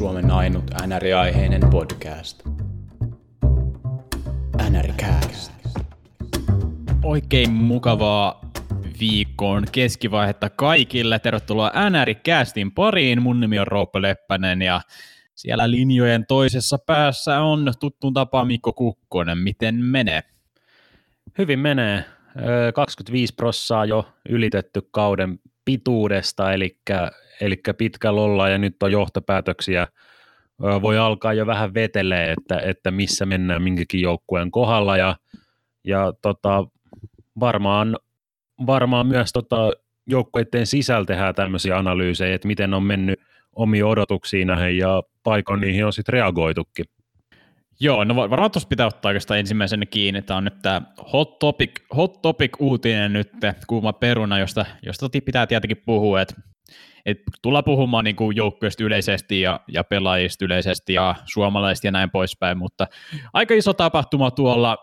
Suomen ainut NR-aiheinen podcast. NRCast. Oikein mukavaa viikon keskivaihetta kaikille. Tervetuloa NR-castin pariin. Mun nimi on Roope Leppänen ja siellä linjojen toisessa päässä on tuttuun tapaan Mikko Kukkonen. Miten menee? Hyvin menee. 25 prossaa jo ylitetty kauden pituudesta, eli, eli pitkä lolla ja nyt on johtopäätöksiä. Voi alkaa jo vähän vetelee, että, että missä mennään minkäkin joukkueen kohdalla ja, ja tota, varmaan, varmaan myös tota, joukkueiden sisällä tehdään tämmöisiä analyysejä, että miten on mennyt omiin odotuksiin näihin ja paikoin niihin on sitten reagoitukin. Joo, no varmaan tuossa pitää ottaa oikeastaan ensimmäisenä kiinni. Tämä on nyt tämä hot topic, hot topic uutinen nyt, kuuma peruna, josta, josta pitää tietenkin puhua, että et tullaan puhumaan niin kuin joukkueesta yleisesti ja, ja pelaajista yleisesti ja suomalaisista ja näin poispäin, mutta aika iso tapahtuma tuolla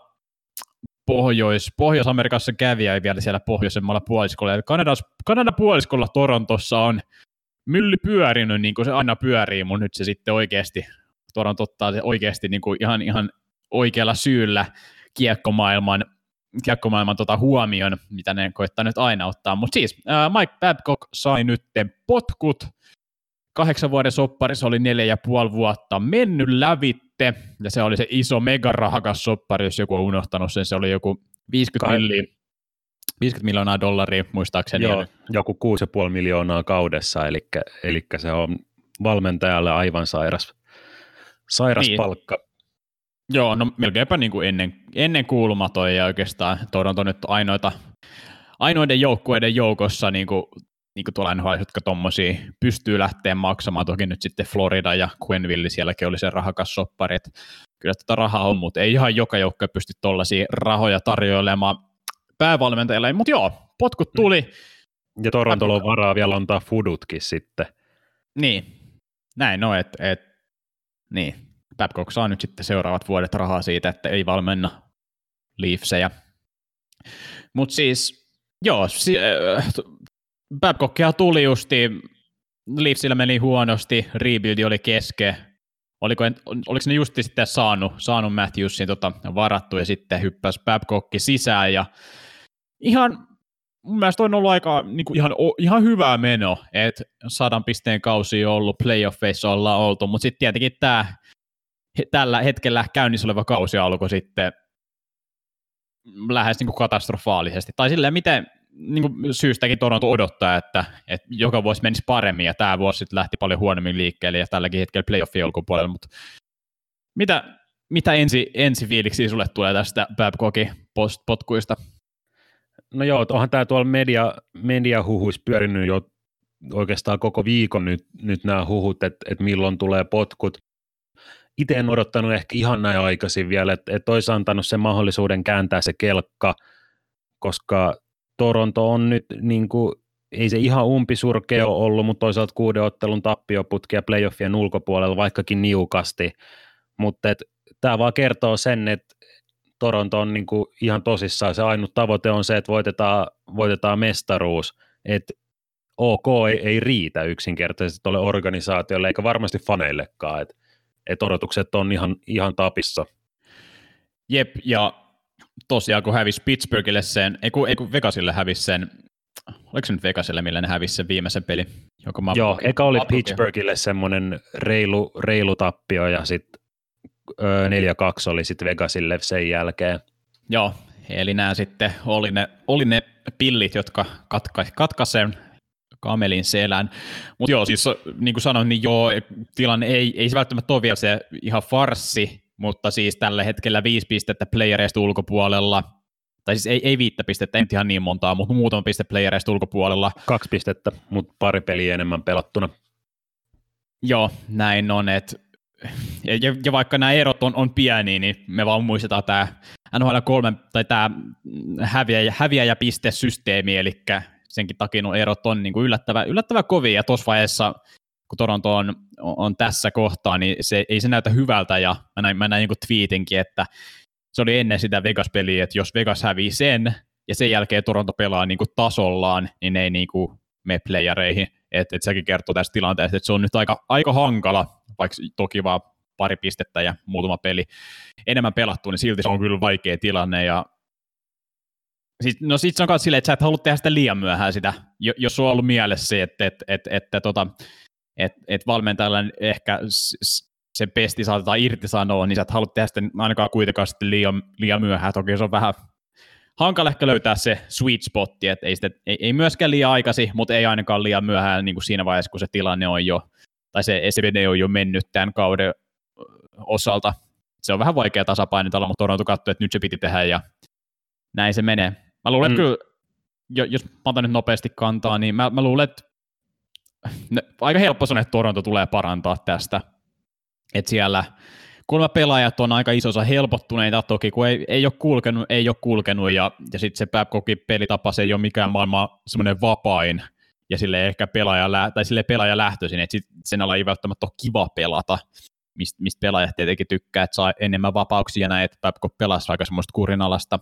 Pohjois, Pohjois-Amerikassa käviä vielä siellä pohjoisemmalla puoliskolla. Eli Kanadas, Kanadan puoliskolla Torontossa on mylly pyörinyt niin kuin se aina pyörii, mutta nyt se sitten oikeasti Toronto ottaa se oikeasti niin kuin ihan, ihan oikealla syyllä kiekkomaailman, kiekkomaailman tota huomion, mitä ne koittaa nyt aina ottaa. Mutta siis äh, Mike Babcock sai nyt potkut, kahdeksan vuoden sopparissa oli neljä ja puoli vuotta mennyt lävitte, ja se oli se iso megarahakas soppari, jos joku on unohtanut sen, se oli joku 50 Kai. milliä 50 miljoonaa dollaria muistaakseni. Joo, joku 6,5 miljoonaa kaudessa, eli, eli se on valmentajalle aivan sairas Sairas niin. palkka. Joo, no melkeinpä niin kuin ennen, ennen kuulumaton ja oikeastaan Toronto nyt ainoita, ainoiden joukkueiden joukossa niin kuin, niin kuin tuolla NHL, jotka tuommoisia pystyy lähteä maksamaan. Toki nyt sitten Florida ja Quenville sielläkin oli se rahakas soppari, että kyllä tätä rahaa on, mutta ei ihan joka joukkue pysty tuollaisia rahoja tarjoilemaan päävalmentajalle, mutta joo, potkut tuli. Ja Torontolla on varaa vielä antaa fudutkin sitten. Niin, näin no, että et, niin, Babcock saa nyt sitten seuraavat vuodet rahaa siitä, että ei valmenna Leafsejä. Mutta siis, joo, si- äh, Babcockia tuli justi, Leafsillä meni huonosti, rebuildi oli keske, oliko, oliko ne justi sitten saanut, saanut Matthewsin tota varattu ja sitten hyppäsi Babcock sisään ja ihan mun mielestä on ollut aika niin kuin ihan, ihan hyvää meno, että sadan pisteen kausi on ollut, playoffeissa ollaan oltu, mutta sitten tietenkin tämä tällä hetkellä käynnissä oleva kausi alkoi sitten lähes niin kuin katastrofaalisesti. Tai silleen, miten niin kuin syystäkin Toronto odottaa, että, että joka vuosi menisi paremmin, ja tämä vuosi sitten lähti paljon huonommin liikkeelle, ja tälläkin hetkellä playoffien ulkopuolella, mutta mitä, mitä ensi, ensi fiiliksi sulle tulee tästä Babcockin potkuista? No joo, onhan tämä tuolla media, mediahuhuissa pyörinyt jo oikeastaan koko viikon nyt, nyt nämä huhut, että, että milloin tulee potkut. Itse en odottanut ehkä ihan näin aikaisin vielä, että, että olisi antanut sen mahdollisuuden kääntää se kelkka, koska Toronto on nyt niin kuin, ei se ihan umpisurkea ole ollut, mutta toisaalta kuuden ottelun tappioputki ja playoffien ulkopuolella vaikkakin niukasti, mutta tämä vaan kertoo sen, että Toronto on niin kuin ihan tosissaan. Se ainut tavoite on se, että voitetaan, voitetaan mestaruus. Et OK ei, ei riitä yksinkertaisesti tuolle organisaatiolle, eikä varmasti faneillekaan. Et, et odotukset on ihan, ihan tapissa. Jep, ja tosiaan kun hävisi Pittsburghille sen, ei kun, ei kun Vegasille hävisi sen, oliko se nyt Vegasille, millä ne hävisi sen viimeisen peli? Joka Joo, eka oli Pittsburghille semmoinen reilu, reilu tappio ja sitten 4-2 oli sitten Vegasille sen jälkeen. Joo, eli nämä sitten oli ne, oli ne pillit, jotka katka, sen kamelin selän. Mutta joo, siis niin kuin sanoin, niin joo, tilanne ei, ei se välttämättä ole vielä se ihan farsi, mutta siis tällä hetkellä viisi pistettä playereista ulkopuolella, tai siis ei, ei viittä pistettä, ei ihan niin montaa, mutta muutama piste playereista ulkopuolella. Kaksi pistettä, mutta pari peliä enemmän pelattuna. Joo, näin on, että ja, ja vaikka nämä erot on, on pieniä, niin me vaan muistetaan tämä NHL 3 tai tämä häviäjä, häviäjäpistesysteemi, eli senkin takia nuo erot on niin kuin yllättävän, yllättävän kovia, ja tuossa vaiheessa, kun Toronto on, on, tässä kohtaa, niin se, ei se näytä hyvältä, ja mä näin, mä näin niin kuin tweetinkin, että se oli ennen sitä Vegas-peliä, että jos Vegas hävii sen, ja sen jälkeen Toronto pelaa niin kuin tasollaan, niin ne ei niin kuin me playereihin, että et sekin kertoo tästä tilanteesta, että se on nyt aika, aika hankala vaikka toki vaan pari pistettä ja muutama peli enemmän pelattu, niin silti se on kyllä vaikea tilanne. Ja Siis, no sit myös silleen, että sä et halua tehdä sitä liian myöhään sitä, jos sulla on ollut mielessä että, että, että, että, tota, että, että valmentajalla ehkä se pesti saatetaan irtisanoa, niin sä et halua tehdä sitä ainakaan kuitenkaan sitten liian, liian myöhään. Toki se on vähän hankala ehkä löytää se sweet spotti, että ei, sitä, ei, ei myöskään liian aikasi, mutta ei ainakaan liian myöhään niin kuin siinä vaiheessa, kun se tilanne on jo, tai se SVD on jo mennyt tämän kauden osalta. Se on vähän vaikea tasapainotella, mutta Toronto katsoi, että nyt se piti tehdä ja näin se menee. Mä luulen, mm. kyllä, jos mä otan nyt nopeasti kantaa, niin mä, mä luulen, että ne, aika helppo on, että Toronto tulee parantaa tästä. Että siellä kolme pelaajat on aika isossa helpottuneita toki, kun ei, ei ole kulkenut, ei ole kulkenut, ja, ja sitten se Babcockin pelitapa, se ei ole mikään maailman semmoinen vapain, ja sille ehkä pelaaja, lä- tai sille pelaaja lähtöisin, että sit sen alla ei välttämättä ole kiva pelata, mistä mist pelaajat tietenkin tykkää, että saa enemmän vapauksia näin, että Babcock pelasi aika semmoista kurinalasta,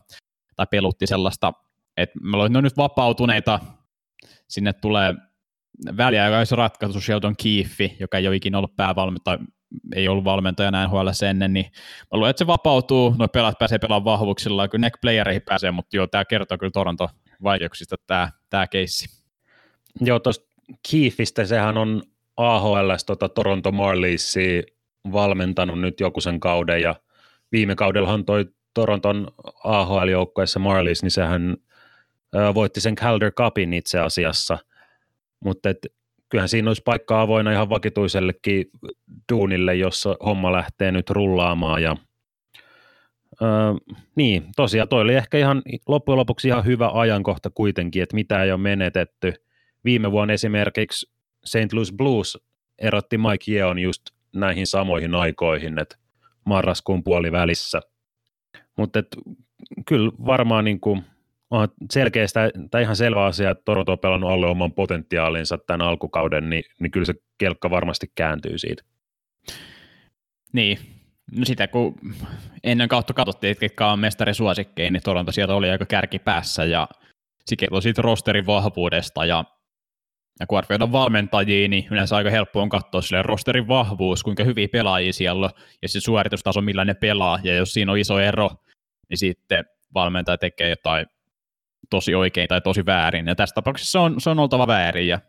tai pelutti sellaista, että me ollaan nyt vapautuneita, sinne tulee väliaikaisen ratkaisu Sheldon Keefe, joka ei ole ikinä ollut päävalmentaja, ei ollut valmentaja huolella ennen, niin mä luulen, että se vapautuu, noin pelaat pääsee pelaamaan vahvuuksilla, kyllä neck playereihin pääsee, mutta joo, tämä kertoo kyllä Toronto vaikeuksista tämä, tämä keissi. Joo, tuosta Keefistä, sehän on AHL tota Toronto Marleysia valmentanut nyt joku sen kauden, ja viime kaudellahan toi Toronton AHL-joukkueessa Marlies, niin sehän voitti sen Calder Cupin itse asiassa, mutta kyllähän siinä olisi paikka avoinna ihan vakituisellekin duunille, jossa homma lähtee nyt rullaamaan ja Öö, niin, tosiaan toi oli ehkä ihan loppujen lopuksi ihan hyvä ajankohta kuitenkin, että mitä ei ole menetetty. Viime vuonna esimerkiksi St. Louis Blues erotti Mike Yeon just näihin samoihin aikoihin, että marraskuun puolivälissä – mutta kyllä varmaan niin kuin, on selkeästä, tai ihan selvä asia, että Toronto on pelannut alle oman potentiaalinsa tämän alkukauden, niin, niin kyllä se kelkka varmasti kääntyy siitä. Niin, no sitä kun ennen kautta katsottiin, että ketkä on mestarisuosikkeja, niin Toronto sieltä oli aika kärkipäässä, ja se kertoo siitä rosterin vahvuudesta, ja ja kun arvioidaan valmentajia, niin yleensä aika helppo on katsoa sille rosterin vahvuus, kuinka hyviä pelaajia siellä on, ja se suoritustaso, millä ne pelaa, ja jos siinä on iso ero, niin sitten valmentaja tekee jotain tosi oikein tai tosi väärin, ja tässä tapauksessa se on, se on oltava väärin, ja,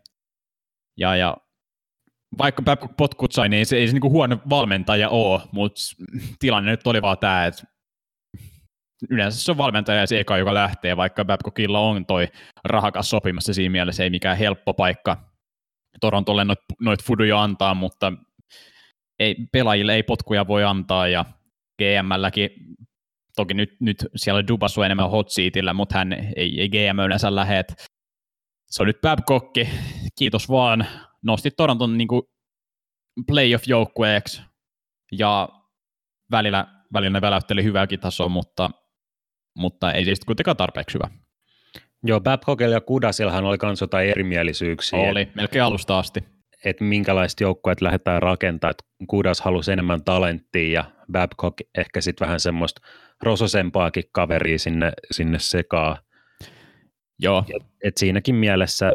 ja, ja vaikka Babcock potkut sai, niin ei se, ei se niin huono valmentaja ole, mutta tilanne nyt oli vaan tämä, että yleensä se on valmentaja se eka, joka lähtee, vaikka Babcockilla on toi rahakas sopimassa siinä mielessä ei mikään helppo paikka Torontolle noit, noit fuduja antaa, mutta ei, pelaajille ei potkuja voi antaa ja GMlläkin toki nyt, nyt siellä Dubas on enemmän hot seatillä, mutta hän ei, ei GM yleensä lähde. Se on nyt Babcock, kiitos vaan, nosti Toronton niin playoff-joukkueeksi ja välillä, välillä ne väläytteli hyvääkin tasoa, mutta mutta ei siis kuitenkaan tarpeeksi hyvä. Joo, Babcockilla ja Kudasillahan oli myös jotain erimielisyyksiä. Oli, melkein alusta asti. Että minkälaista joukkueet lähdetään rakentamaan, että Kudas halusi enemmän talenttia ja Babcock ehkä sitten vähän semmoista rososempaakin kaveria sinne, sinne sekaan. Joo. Et, et siinäkin mielessä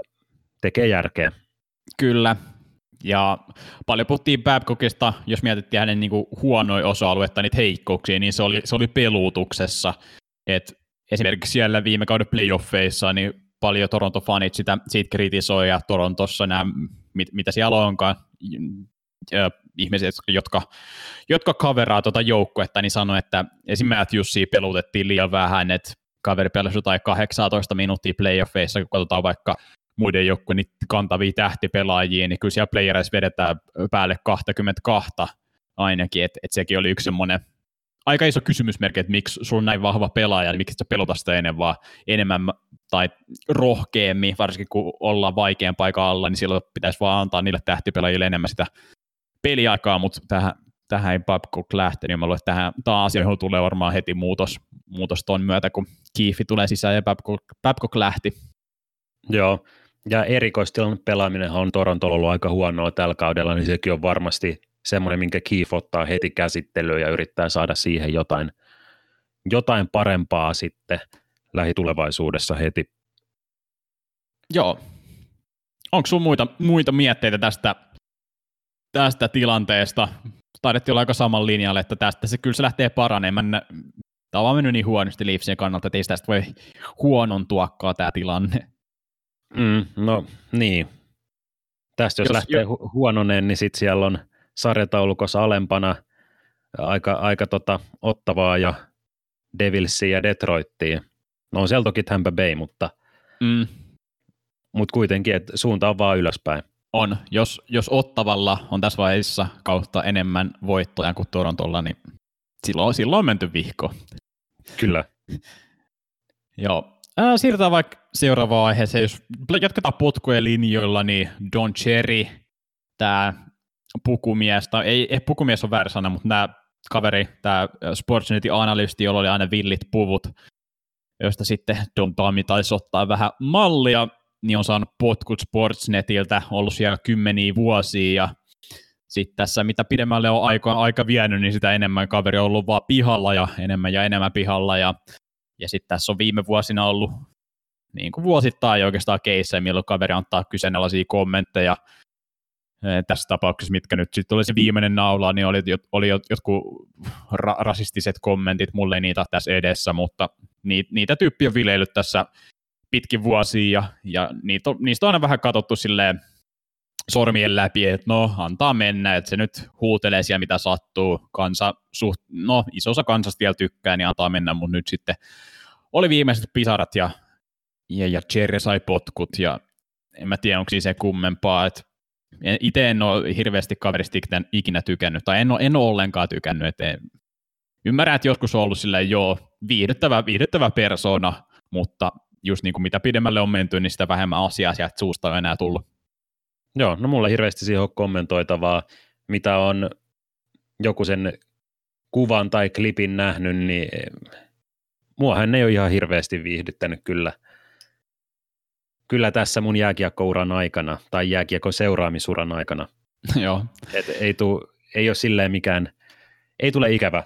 tekee järkeä. Kyllä, ja paljon puhuttiin Babcockista, jos mietittiin hänen niinku huonoja osa-aluetta, niitä heikkouksia, niin se oli, se oli peluutuksessa. Et esimerkiksi siellä viime kauden playoffeissa niin paljon Toronto-fanit sitä, siitä kritisoi, ja Torontossa nämä, mit, mitä siellä onkaan, ja ihmiset, jotka, jotka kaveraa tuota joukkuetta, niin sanoi, että esimerkiksi Matthewsia pelutettiin liian vähän, että kaveri pelasi jotain 18 minuuttia playoffeissa, kun katsotaan vaikka muiden joukkueen kantavia tähtipelaajia, niin kyllä siellä playereissa vedetään päälle 22 ainakin, että et sekin oli yksi semmoinen aika iso kysymysmerkki, että miksi sulla on näin vahva pelaaja, niin miksi sä pelota sitä enemmän, enemmän tai rohkeammin, varsinkin kun ollaan vaikean paikan alla, niin silloin pitäisi vaan antaa niille tähtipelaajille enemmän sitä peliaikaa, mutta tähän, tähän ei Babcock lähtenyt, niin mä luulen, että tähän, tämä asia tulee varmaan heti muutos, muutos ton myötä, kun Kiifi tulee sisään ja Babcock, Babcock lähti. Joo, ja erikoistilan pelaaminen on Torontolla ollut aika huonoa tällä kaudella, niin sekin on varmasti semmoinen, minkä Keith ottaa heti käsittelyyn ja yrittää saada siihen jotain, jotain parempaa sitten lähitulevaisuudessa heti. Joo. Onko sinulla muita, muita mietteitä tästä tästä tilanteesta. Taidettiin olla aika saman linjalle, että tästä se kyllä se lähtee paranemaan. Tämä on vaan mennyt niin huonosti Leafsien kannalta, että ei tästä voi huonontuakaan tämä tilanne. Mm, no niin. Tästä jos, jos lähtee jo... huononeen, niin sitten siellä on sarjataulukossa alempana aika, aika tota, ottavaa ja Devilsia ja Detroittia. No on siellä toki Tampa Bay, mutta, mm. mutta kuitenkin, että suunta on vaan ylöspäin. On. Jos, jos Ottavalla on tässä vaiheessa kautta enemmän voittoja kuin Torontolla, niin silloin, silloin on menty vihko. Kyllä. Joo. Äh, siirrytään vaikka seuraavaan aiheeseen. Jos jatketaan potkujen linjoilla, niin Don Cherry, tämä pukumies, tai ei, ei pukumies on väärä sana, mutta nämä kaveri, tämä Sportsnetin analysti, jolla oli aina villit puvut, josta sitten Don Tami taisi ottaa vähän mallia, niin on saanut potkut Sportsnetiltä, ollut siellä kymmeniä vuosia, ja sitten tässä mitä pidemmälle on aika, aika vienyt, niin sitä enemmän kaveri on ollut vaan pihalla ja enemmän ja enemmän pihalla, ja, ja sitten tässä on viime vuosina ollut niin kuin vuosittain oikeastaan keissejä, milloin kaveri antaa kyseenalaisia kommentteja, tässä tapauksessa, mitkä nyt sitten oli se viimeinen naula, niin oli, oli jotkut ra- rasistiset kommentit, mulle ei niitä tässä edessä, mutta niitä, niitä tyyppiä on vileillyt tässä pitkin vuosia, ja, ja niitä on, niistä on aina vähän katsottu silleen sormien läpi, että no, antaa mennä, että se nyt huutelee siellä, mitä sattuu, kansa, suht, no, iso osa kansasta vielä tykkää, niin antaa mennä, mutta nyt sitten oli viimeiset pisarat, ja, ja, ja Jerry sai potkut, ja en mä tiedä, onko siis se kummempaa, että itse en ole hirveästi kaverista ikinä tykännyt, tai en ole, en ole ollenkaan tykännyt, että ymmärrän, että joskus on ollut silleen, joo, viihdyttävä, viihdyttävä persona, mutta just niin kuin mitä pidemmälle on menty, niin sitä vähemmän asiaa sieltä suusta on enää tullut. Joo, no mulla hirveästi siihen on kommentoitavaa, mitä on joku sen kuvan tai klipin nähnyt, niin muahan ei ole ihan hirveästi viihdyttänyt kyllä – kyllä tässä mun jääkiekkouran aikana tai jääkiekko seuraamisuran aikana. Joo. Et ei, tuu, ei ole silleen mikään, ei tule ikävä.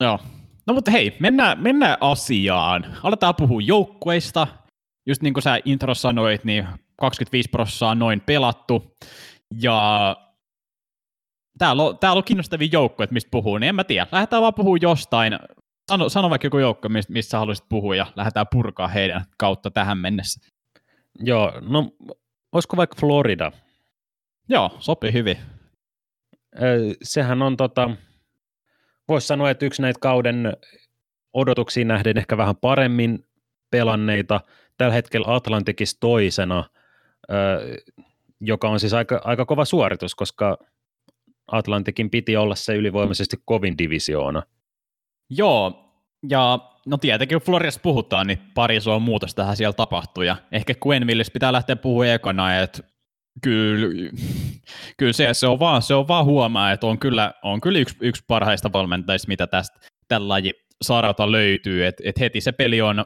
Joo. No mutta hei, mennään, mennään asiaan. Aletaan puhua joukkueista. Just niin kuin sä intro sanoit, niin 25 prosenttia on noin pelattu. Ja täällä on, täällä on kiinnostavia joukkoja, mistä puhuu, niin en mä tiedä. Lähdetään vaan puhua jostain. Sano, sano vaikka joku joukko, mistä, mistä haluaisit puhua, ja lähdetään purkaa heidän kautta tähän mennessä. Joo, no olisiko vaikka Florida? Joo, sopii hyvin. Sehän on tota, voisi sanoa, että yksi näitä kauden odotuksiin nähden ehkä vähän paremmin pelanneita. Tällä hetkellä Atlantikissa toisena, joka on siis aika, aika kova suoritus, koska Atlantikin piti olla se ylivoimaisesti kovin divisioona. Joo, ja no tietenkin kun Floriasta puhutaan, niin pari isoa muutosta tähän siellä tapahtuu, ja ehkä Quenvilles pitää lähteä puhumaan ekana, että kyllä, kyllä se, se, on vaan, se on vaan huomaa, että on kyllä, on kyllä yksi, yksi parhaista valmentajista, mitä tästä tällä saralta löytyy, että et heti se peli on,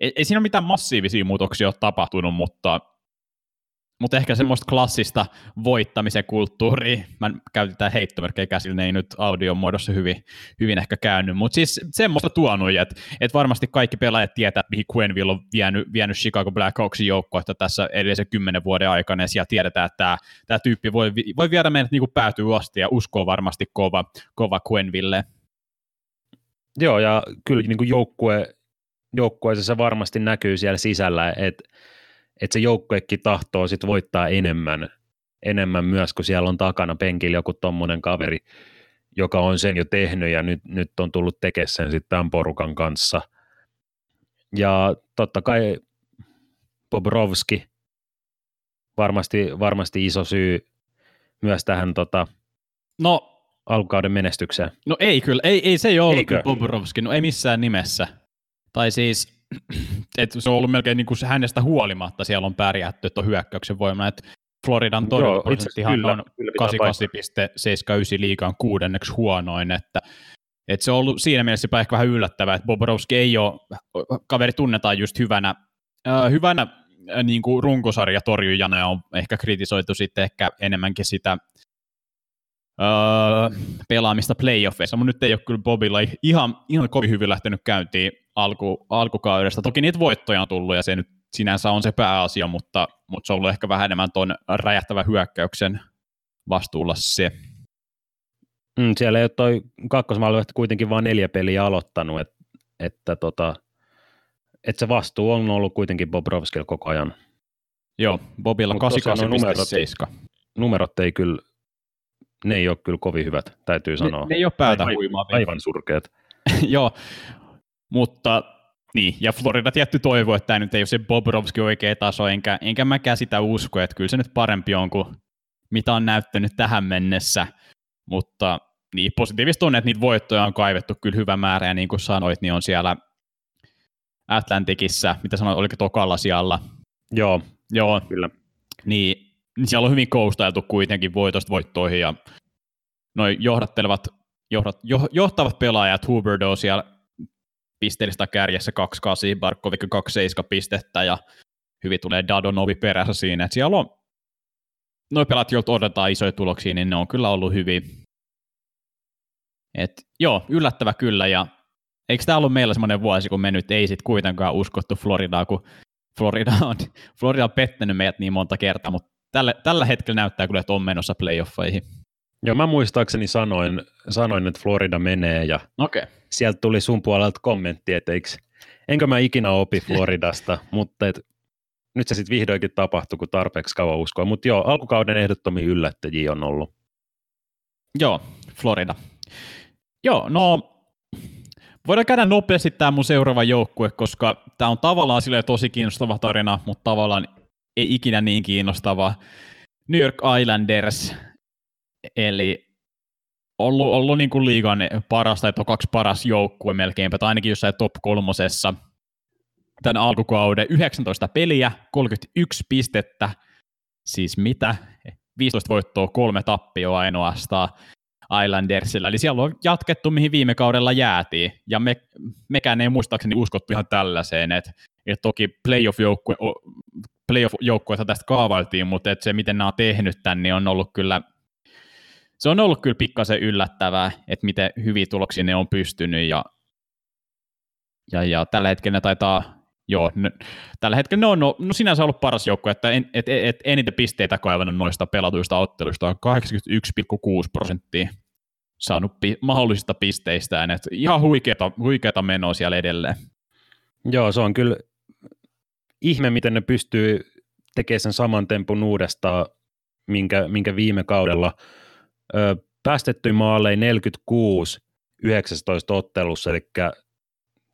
ei, ei siinä ole mitään massiivisia muutoksia ole tapahtunut, mutta mutta ehkä semmoista klassista voittamisen kulttuuria, mä käytetään heittomerkkejä käsillä, ne ei nyt audion muodossa hyvin, hyvin ehkä käynyt, mutta siis semmoista tuonut, että et varmasti kaikki pelaajat tietää, mihin Quenville on vienyt, vienyt Chicago Blackhawksin joukkoa tässä edellisen kymmenen vuoden aikana, ja siellä tiedetään, että tämä tyyppi voi, voi viedä meidät niin päätyy asti, ja uskoo varmasti kova, kova Quenville. Joo, ja kyllä niin kuin joukkue, joukkueessa se varmasti näkyy siellä sisällä, että että se joukkuekin tahtoo sit voittaa enemmän, enemmän myös, kun siellä on takana penkillä joku tommonen kaveri, joka on sen jo tehnyt ja nyt, nyt on tullut tekemään sen sitten tämän porukan kanssa. Ja totta kai Bobrovski, varmasti, varmasti iso syy myös tähän tota, no, alkukauden menestykseen. No ei kyllä, ei, ei se ei ollut Eikö? Bobrovski, no ei missään nimessä. Tai siis että se on ollut melkein niin kuin hänestä huolimatta siellä on pärjätty, että on hyökkäyksen voima, että Floridan torjuntaprosenttihan on 88,79 liikaan kuudenneksi huonoin, että, että se on ollut siinä mielessä ehkä vähän yllättävää, että Bobrovski ei ole, kaveri tunnetaan just hyvänä, äh, hyvänä äh, niin kuin runkosarjatorjujana ja on ehkä kritisoitu sitten ehkä enemmänkin sitä öö, pelaamista playoffeissa, mutta nyt ei ole kyllä Bobilla ihan, ihan kovin hyvin lähtenyt käyntiin alku, alkukaudesta. Toki niitä voittoja on tullut ja se nyt sinänsä on se pääasia, mutta, mutta se on ollut ehkä vähän enemmän tuon räjähtävän hyökkäyksen vastuulla se. Mm, siellä ei ole toi kakkosmaalivahti kuitenkin vain neljä peliä aloittanut, et, että tota, et se vastuu on ollut kuitenkin Bobrovskilla koko ajan. Joo, Bobilla 88,7. Numerot ei kyllä, ne ei ole kyllä kovin hyvät, täytyy sanoa. Ne, ne ei ole päätä aivan, huimaa. Aivan surkeat. Joo, mutta niin, ja Florida tietty toivoo, että tämä nyt ei ole se Bobrovski oikea taso, enkä, enkä mäkään sitä usko, että kyllä se nyt parempi on kuin mitä on näyttänyt tähän mennessä, mutta niin, positiivista on, että niitä voittoja on kaivettu kyllä hyvä määrä, ja niin kuin sanoit, niin on siellä Atlantikissa, mitä sanoit, oliko tokalla siellä? Joo, Joo, kyllä. niin, niin siellä on hyvin koustailtu kuitenkin voitosta voittoihin, ja noin johdattelevat, johdat, jo, johtavat pelaajat, Huberdo siellä pisteellistä kärjessä 28, Barkovik 27 pistettä, ja hyvin tulee Dadonovi perässä siinä, että siellä on noin pelaat, joilta odotetaan isoja tuloksia, niin ne on kyllä ollut hyvin. Et, joo, yllättävä kyllä, ja eikö tämä ollut meillä semmoinen vuosi, kun me nyt ei sitten kuitenkaan uskottu Floridaa, kun Florida on, Florida on pettänyt meidät niin monta kertaa, mutta tällä, tällä hetkellä näyttää kyllä, että on menossa playoffeihin. Joo, mä muistaakseni sanoin, sanoin että Florida menee, ja okay. sieltä tuli sun puolelta kommentti, että eikö, enkö mä ikinä opi Floridasta, mutta et, nyt se sitten vihdoinkin tapahtui, kun tarpeeksi kauan uskoa. Mutta joo, alkukauden ehdottomia yllättäjiä on ollut. Joo, Florida. Joo, no voidaan käydä nopeasti tämä mun seuraava joukkue, koska tämä on tavallaan sille tosi kiinnostava tarina, mutta tavallaan ei ikinä niin kiinnostava. New York Islanders, eli ollut, ollut niin kuin liigan paras tai kaksi paras joukkue melkeinpä, tai ainakin jossain top kolmosessa tämän alkukauden 19 peliä, 31 pistettä, siis mitä? 15 voittoa, kolme tappioa ainoastaan. Islandersilla. Eli siellä on jatkettu, mihin viime kaudella jäätiin. Ja me, mekään ei muistaakseni uskottu ihan tällaiseen, että, että toki playoff-joukkue, playoff-joukkueita tästä kaavailtiin, mutta että se, miten nämä on tehnyt tämän, niin on ollut kyllä se on ollut kyllä pikkasen yllättävää, että miten hyviä tuloksia ne on pystynyt, ja, ja, ja tällä hetkellä ne taitaa, joo, ne, tällä hetkellä ne on no, no sinänsä ollut paras joukkue, että en, et, et, eniten pisteitä kaivannut noista pelatuista otteluista on 81,6 prosenttia saanut pi- mahdollisista pisteistään, että ihan huikeata, huikeata menoa siellä edelleen. Joo, se on kyllä ihme, miten ne pystyy tekemään sen saman tempun uudestaan, minkä, minkä viime kaudella ö, päästetty maaleja 46 19 ottelussa, eli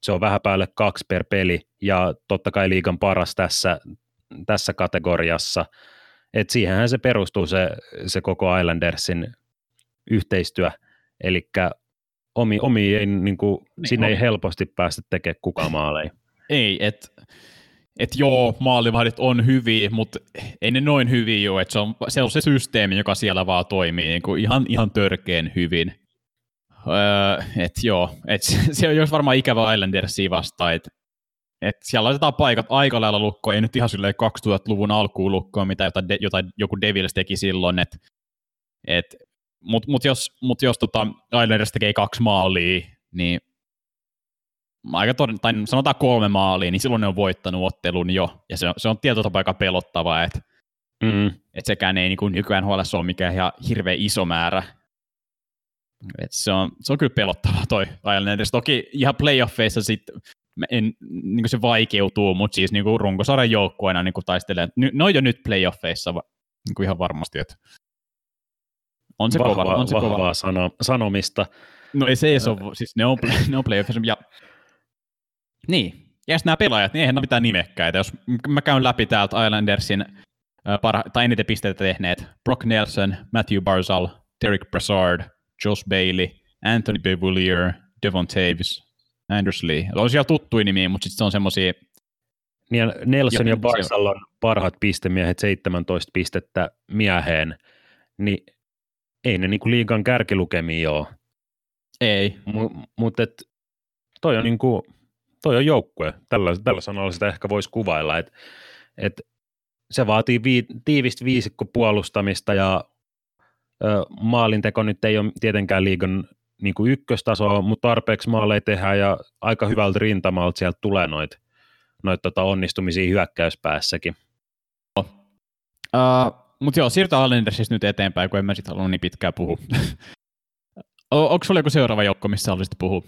se on vähän päälle kaksi per peli, ja totta kai liigan paras tässä, tässä kategoriassa. Et siihenhän se perustuu se, se koko Islandersin yhteistyö, eli omi, omi ei, niin kuin, niin sinne on. ei helposti päästä tekemään kukaan maaleja. Ei, että et joo, maalivahdit on hyviä, mutta ei ne noin hyviä ole, että se on, se on se systeemi, joka siellä vaan toimii niin kuin ihan, ihan törkeen hyvin. Öö, et joo, et se on jos varmaan ikävä Islandersia vastaan, että et siellä laitetaan paikat aika lailla lukkoon, ei nyt ihan silleen 2000-luvun alkuun lukkoon, mitä jota, jota joku Devils teki silloin, et, et, mutta mut jos, mut jos tota Islanders tekee kaksi maalia, niin aika todella, tai sanotaan kolme maalia, niin silloin ne on voittanut ottelun jo, ja se on, se on tietyllä tapaa aika pelottavaa, että mm. et sekään ei niin kuin nykyään huolessa ole mikään ihan hirveän iso määrä. Et se, on, se on kyllä pelottavaa toi Islanders. Toki ihan playoffeissa sitten en, niin se vaikeutuu, mutta siis niin kuin runkosarjan joukkueena niin taistelee. Ne on jo nyt playoffeissa niin kuin ihan varmasti, että on se Vahva, kova. On se vahvaa kova. Sano, sanomista. No ei se ei ole, siis ne on, ne on playoffeissa, ja niin, ja nämä pelaajat, niin eihän ne mitään nimekkäitä. Jos mä käyn läpi täältä Islandersin parha- tai eniten pisteitä tehneet, Brock Nelson, Matthew Barzal, Derek Brassard, Josh Bailey, Anthony Beauvillier, Devon Taves, Anders Lee. On siellä tuttuja nimiä, mutta sitten se on semmoisia... Niin Nelson ja, ja Barzal on parhaat pistemiehet, 17 pistettä mieheen, niin ei ne niinku liigan kärkilukemia ole. Ei. M- mutta toi on niinku, toi on joukkue. Tällä, tällä sanalla sitä ehkä voisi kuvailla, että et se vaatii vii, tiivistä viisikko puolustamista ja ö, maalinteko nyt ei ole tietenkään liigan niin kuin ykköstasoa, mutta tarpeeksi maaleja tehdään ja aika hyvältä rintamalta sieltä tulee noita noit tota onnistumisia hyökkäyspäässäkin. Uh, mutta joo, siirrytään Islandersista nyt eteenpäin, kun en mä sitten halunnut niin pitkään puhua. Onko sulla joku seuraava joukko, missä haluaisit puhua?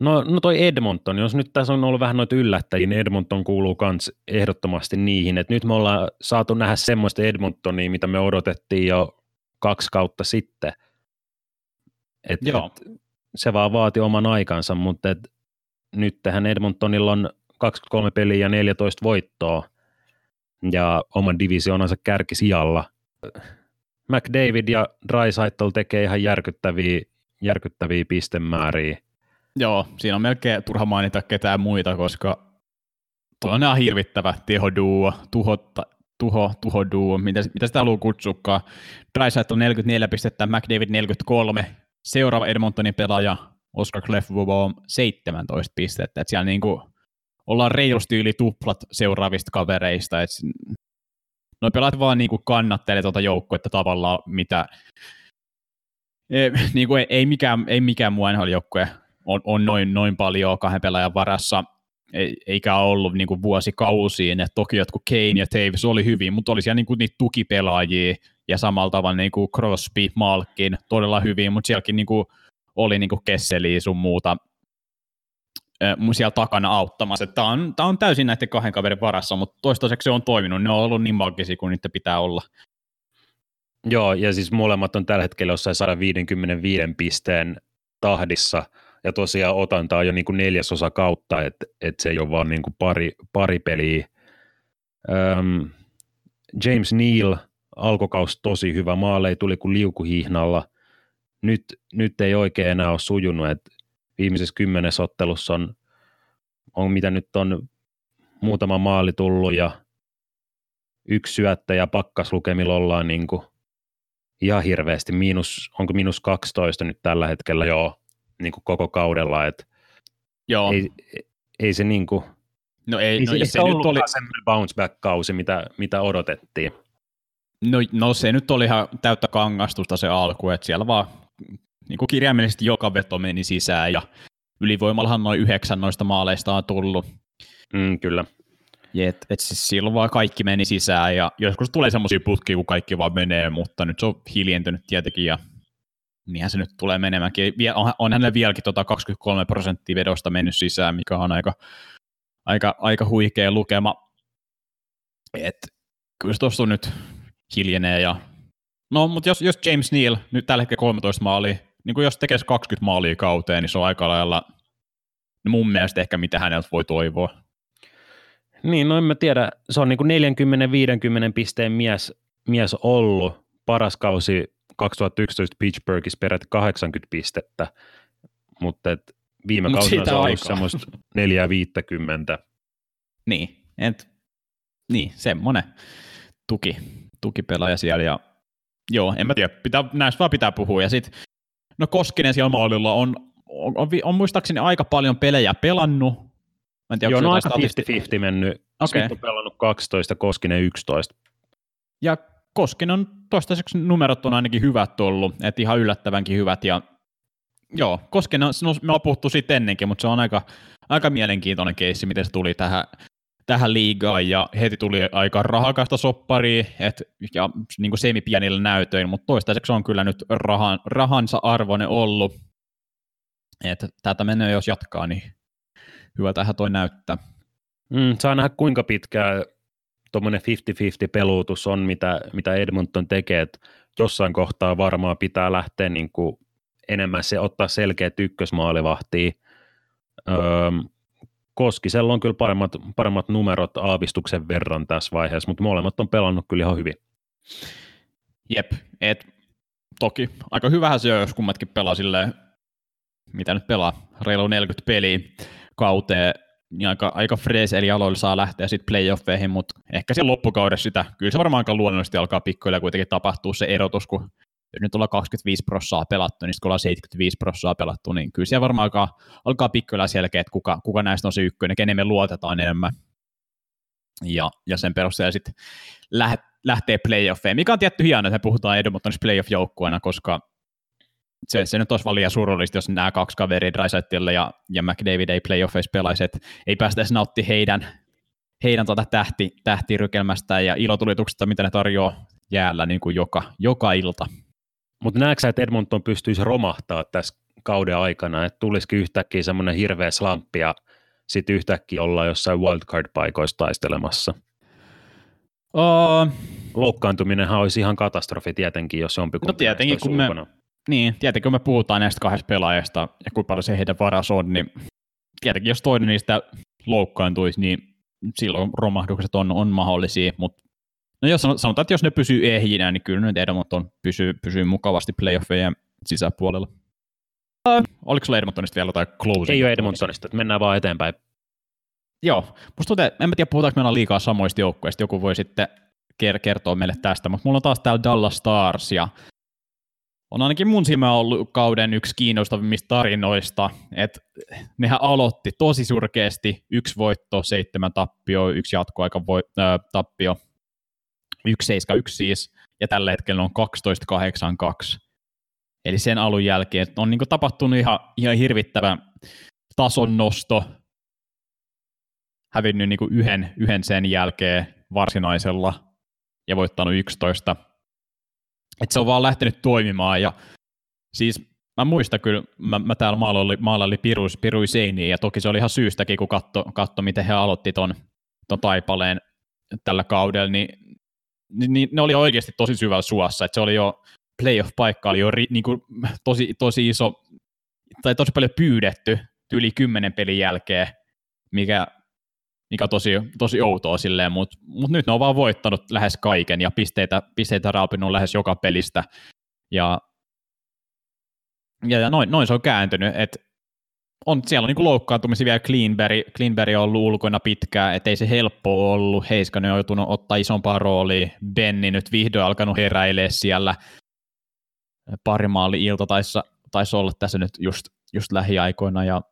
No, no toi Edmonton, jos nyt tässä on ollut vähän noita yllättäjiä, niin Edmonton kuuluu myös ehdottomasti niihin. Et nyt me ollaan saatu nähdä semmoista Edmontonia, mitä me odotettiin jo kaksi kautta sitten. Et, Joo. Et, se vaan vaati oman aikansa, mutta et, nyt tähän Edmontonilla on 23 peliä ja 14 voittoa ja oman divisioonansa kärkisijalla. McDavid ja Dreisaitl tekee ihan järkyttäviä, järkyttäviä pistemääriä. Joo, siinä on melkein turha mainita ketään muita, koska tuo on ihan hirvittävä tehoduo, tuho, tuho, tuho duo, mitä, mitä sitä haluaa kutsukaan. Dreisaitl on 44 pistettä, McDavid 43, seuraava Edmontonin pelaaja Oscar Clefbaum 17 pistettä, että siellä niinku ollaan reilusti yli tuplat seuraavista kavereista, että no pelaat vaan niinku kannattelee tuota joukkuetta tavallaan, mitä ei, niinku ei, ei, mikään, ei mikään muu NHL-joukkue on, on noin, noin paljon kahden pelaajan varassa, ei, eikä ollut niin kuin vuosikausiin, että toki jotkut Kane ja Taves oli hyvin, mutta oli siellä niin kuin niitä tukipelaajia, ja samalla tavalla niin kuin Crosby, Malkin todella hyvin, mutta sielläkin niin kuin oli niin kuin Kesseli sun muuta siellä takana auttamassa. Tämä on, tämä on täysin näiden kahden kaverin varassa, mutta toistaiseksi se on toiminut. Ne on ollut niin magisia kuin niitä pitää olla. Joo, ja siis molemmat on tällä hetkellä jossain 155 pisteen tahdissa, ja tosiaan otanta on jo niin kuin neljäsosa kautta, että et se ei ole vaan niin kuin pari, pari peliä. Öm, James Neal alkokaus tosi hyvä, maale ei tuli kuin liukuhihnalla. Nyt, nyt ei oikein enää ole sujunut, että viimeisessä kymmenessä ottelussa on, on mitä nyt on muutama maali tullut ja yksi syöttä ja pakkaslukemilla ollaan niin kuin ihan hirveästi, miinus, onko miinus 12 nyt tällä hetkellä jo niin kuin koko kaudella, että Joo. Ei, ei se niin kuin, no ei, ei no, se, se, se nyt oli, semmoinen bounce back-kausi, mitä, mitä odotettiin. No, no se nyt oli ihan täyttä kangastusta se alku, että siellä vaan niin kuin kirjaimellisesti joka veto meni sisään ja ylivoimallahan noin yhdeksän noista maaleista on tullut. Mm, kyllä. Et, et siis silloin vaan kaikki meni sisään ja joskus tulee semmoisia putkia, kun kaikki vaan menee, mutta nyt se on hiljentynyt tietenkin ja niinhän se nyt tulee menemäänkin. On, on vieläkin tota 23 prosenttia vedosta mennyt sisään, mikä on aika, aika, aika huikea lukema. Et, kyllä se tuossa nyt hiljenee ja No, mutta jos, jos James Neal nyt tällä hetkellä 13 maalia, niin kuin jos tekee 20 maalia kauteen, niin se on aika lailla no mun mielestä ehkä mitä häneltä voi toivoa. Niin, no en mä tiedä. Se on niin kuin 40-50 pisteen mies, mies ollut. Paras kausi 2011 Pittsburghissa peräti 80 pistettä, mutta et viime Mut kausina se on ollut semmoista 4-50. Niin, et, niin, semmoinen tuki, tukipelaaja siellä ja joo, en mä tiedä, pitää, näistä vaan pitää puhua. Ja sitten, no Koskinen siellä maalilla on, on, on, on, muistaakseni aika paljon pelejä pelannut. Mä en tiedä, joo, no aika 50-50 mennyt. Okay. Smith on pelannut 12, Koskinen 11. Ja Koskinen on toistaiseksi numerot on ainakin hyvät ollut, että ihan yllättävänkin hyvät. Ja joo, Koskinen, no, me ollaan puhuttu siitä ennenkin, mutta se on aika, aika mielenkiintoinen keissi, miten se tuli tähän tähän liigaan ja heti tuli aika rahakasta sopparia et, ja niin kuin semipienillä näytöin, mutta toistaiseksi on kyllä nyt rahan, rahansa arvoinen ollut. Että tätä menee jos jatkaa, niin hyvä tähän toi näyttää. Mm, saa nähdä kuinka pitkään tuommoinen 50-50 peluutus on, mitä, mitä Edmonton tekee, että jossain kohtaa varmaan pitää lähteä niin kuin enemmän se ottaa selkeät ykkösmaalivahtia. Öö, Koskisella on kyllä paremmat, paremmat numerot aavistuksen verran tässä vaiheessa, mutta molemmat on pelannut kyllä ihan hyvin. Jep, et toki aika hyvähän se on, jos kummatkin pelaa silleen, mitä nyt pelaa, reilu 40 peliä kauteen, niin aika, aika eli aloilla saa lähteä sitten playoffeihin, mutta ehkä siellä loppukaudessa sitä, kyllä se varmaan luonnollisesti alkaa pikkuhiljaa kuitenkin tapahtua se erotus, kun nyt ollaan 25 prossaa pelattu, niin kun ollaan 75 prossaa pelattu, niin kyllä siellä varmaan alkaa, alkaa pikkuilla selkeä, että kuka, kuka näistä on se ykkönen, kenen me luotetaan enemmän. Ja, ja sen perusteella sitten läht, lähtee playoffeen, mikä on tietty hienoa, että me puhutaan Edmontonissa playoff-joukkueena, koska se, se nyt olisi vaan liian surullista, jos nämä kaksi kaveria Drysaitille ja, ja McDavid ei playoffeissa pelaisi, että ei päästä edes nautti heidän, heidän tuota tähti, tähtirykelmästä ja ilotulituksesta, mitä ne tarjoaa jäällä niin kuin joka, joka ilta. Mutta näetkö sä, että Edmonton pystyisi romahtaa tässä kauden aikana, että tulisikin yhtäkkiä semmoinen hirveä slamppi ja sitten yhtäkkiä ollaan jossain wildcard-paikoissa taistelemassa? Uh, Loukkaantuminenhan olisi ihan katastrofi tietenkin, jos jompikumpi No tietenkin, kun me. Niin, tietenkin kun me puhutaan näistä kahdesta pelaajasta ja kuinka paljon se heidän varas on, niin tietenkin jos toinen niistä loukkaantuisi, niin silloin romahdukset on, on mahdollisia, mutta no jos sanotaan, että jos ne pysyy ehjinä, niin kyllä nyt Edmonton pysyy, pysyy mukavasti playoffejen sisäpuolella. Oliko sulla Edmontonista vielä jotain closing? Ei ole Edmontonista, että mennään vaan eteenpäin. Joo, musta tuntuu, en mä tiedä puhutaanko meillä liikaa samoista joukkueista, joku voi sitten kertoa meille tästä, mutta mulla on taas täällä Dallas Stars ja on ainakin mun silmä ollut kauden yksi kiinnostavimmista tarinoista, että nehän aloitti tosi surkeasti, yksi voitto, seitsemän tappio, yksi jatkoaika voi, äh, tappio, yksi seiska, yksi siis, ja tällä hetkellä on 12-8-2. Eli sen alun jälkeen on niin tapahtunut ihan, ihan hirvittävä tason nosto, hävinnyt niin yhden, yhden sen jälkeen varsinaisella ja voittanut 11. Et se on vaan lähtenyt toimimaan ja siis mä muistan kyllä, mä, mä täällä maalla maalaili piru, pirui seiniä ja toki se oli ihan syystäkin, kun katso, katso miten he aloitti ton, ton taipaleen tällä kaudella, niin, niin, niin ne oli oikeasti tosi syvällä suossa, että se oli jo playoff-paikka oli jo ri, niin kuin, tosi, tosi iso, tai tosi paljon pyydetty yli kymmenen pelin jälkeen, mikä mikä on tosi, tosi outoa silleen, mutta mut nyt ne on vaan voittanut lähes kaiken ja pisteitä, pisteitä raapinut lähes joka pelistä. Ja, ja, noin, noin, se on kääntynyt, että on, siellä on niin loukkaantumisia vielä. Cleanberry, Cleanberry on ollut ulkona pitkään, ettei se helppo ollut, Heiskanen on joutunut ottaa isompaa roolia, Benni nyt vihdoin alkanut heräilee siellä, pari maali ilta taisi, taisi olla tässä nyt just, just lähiaikoina, ja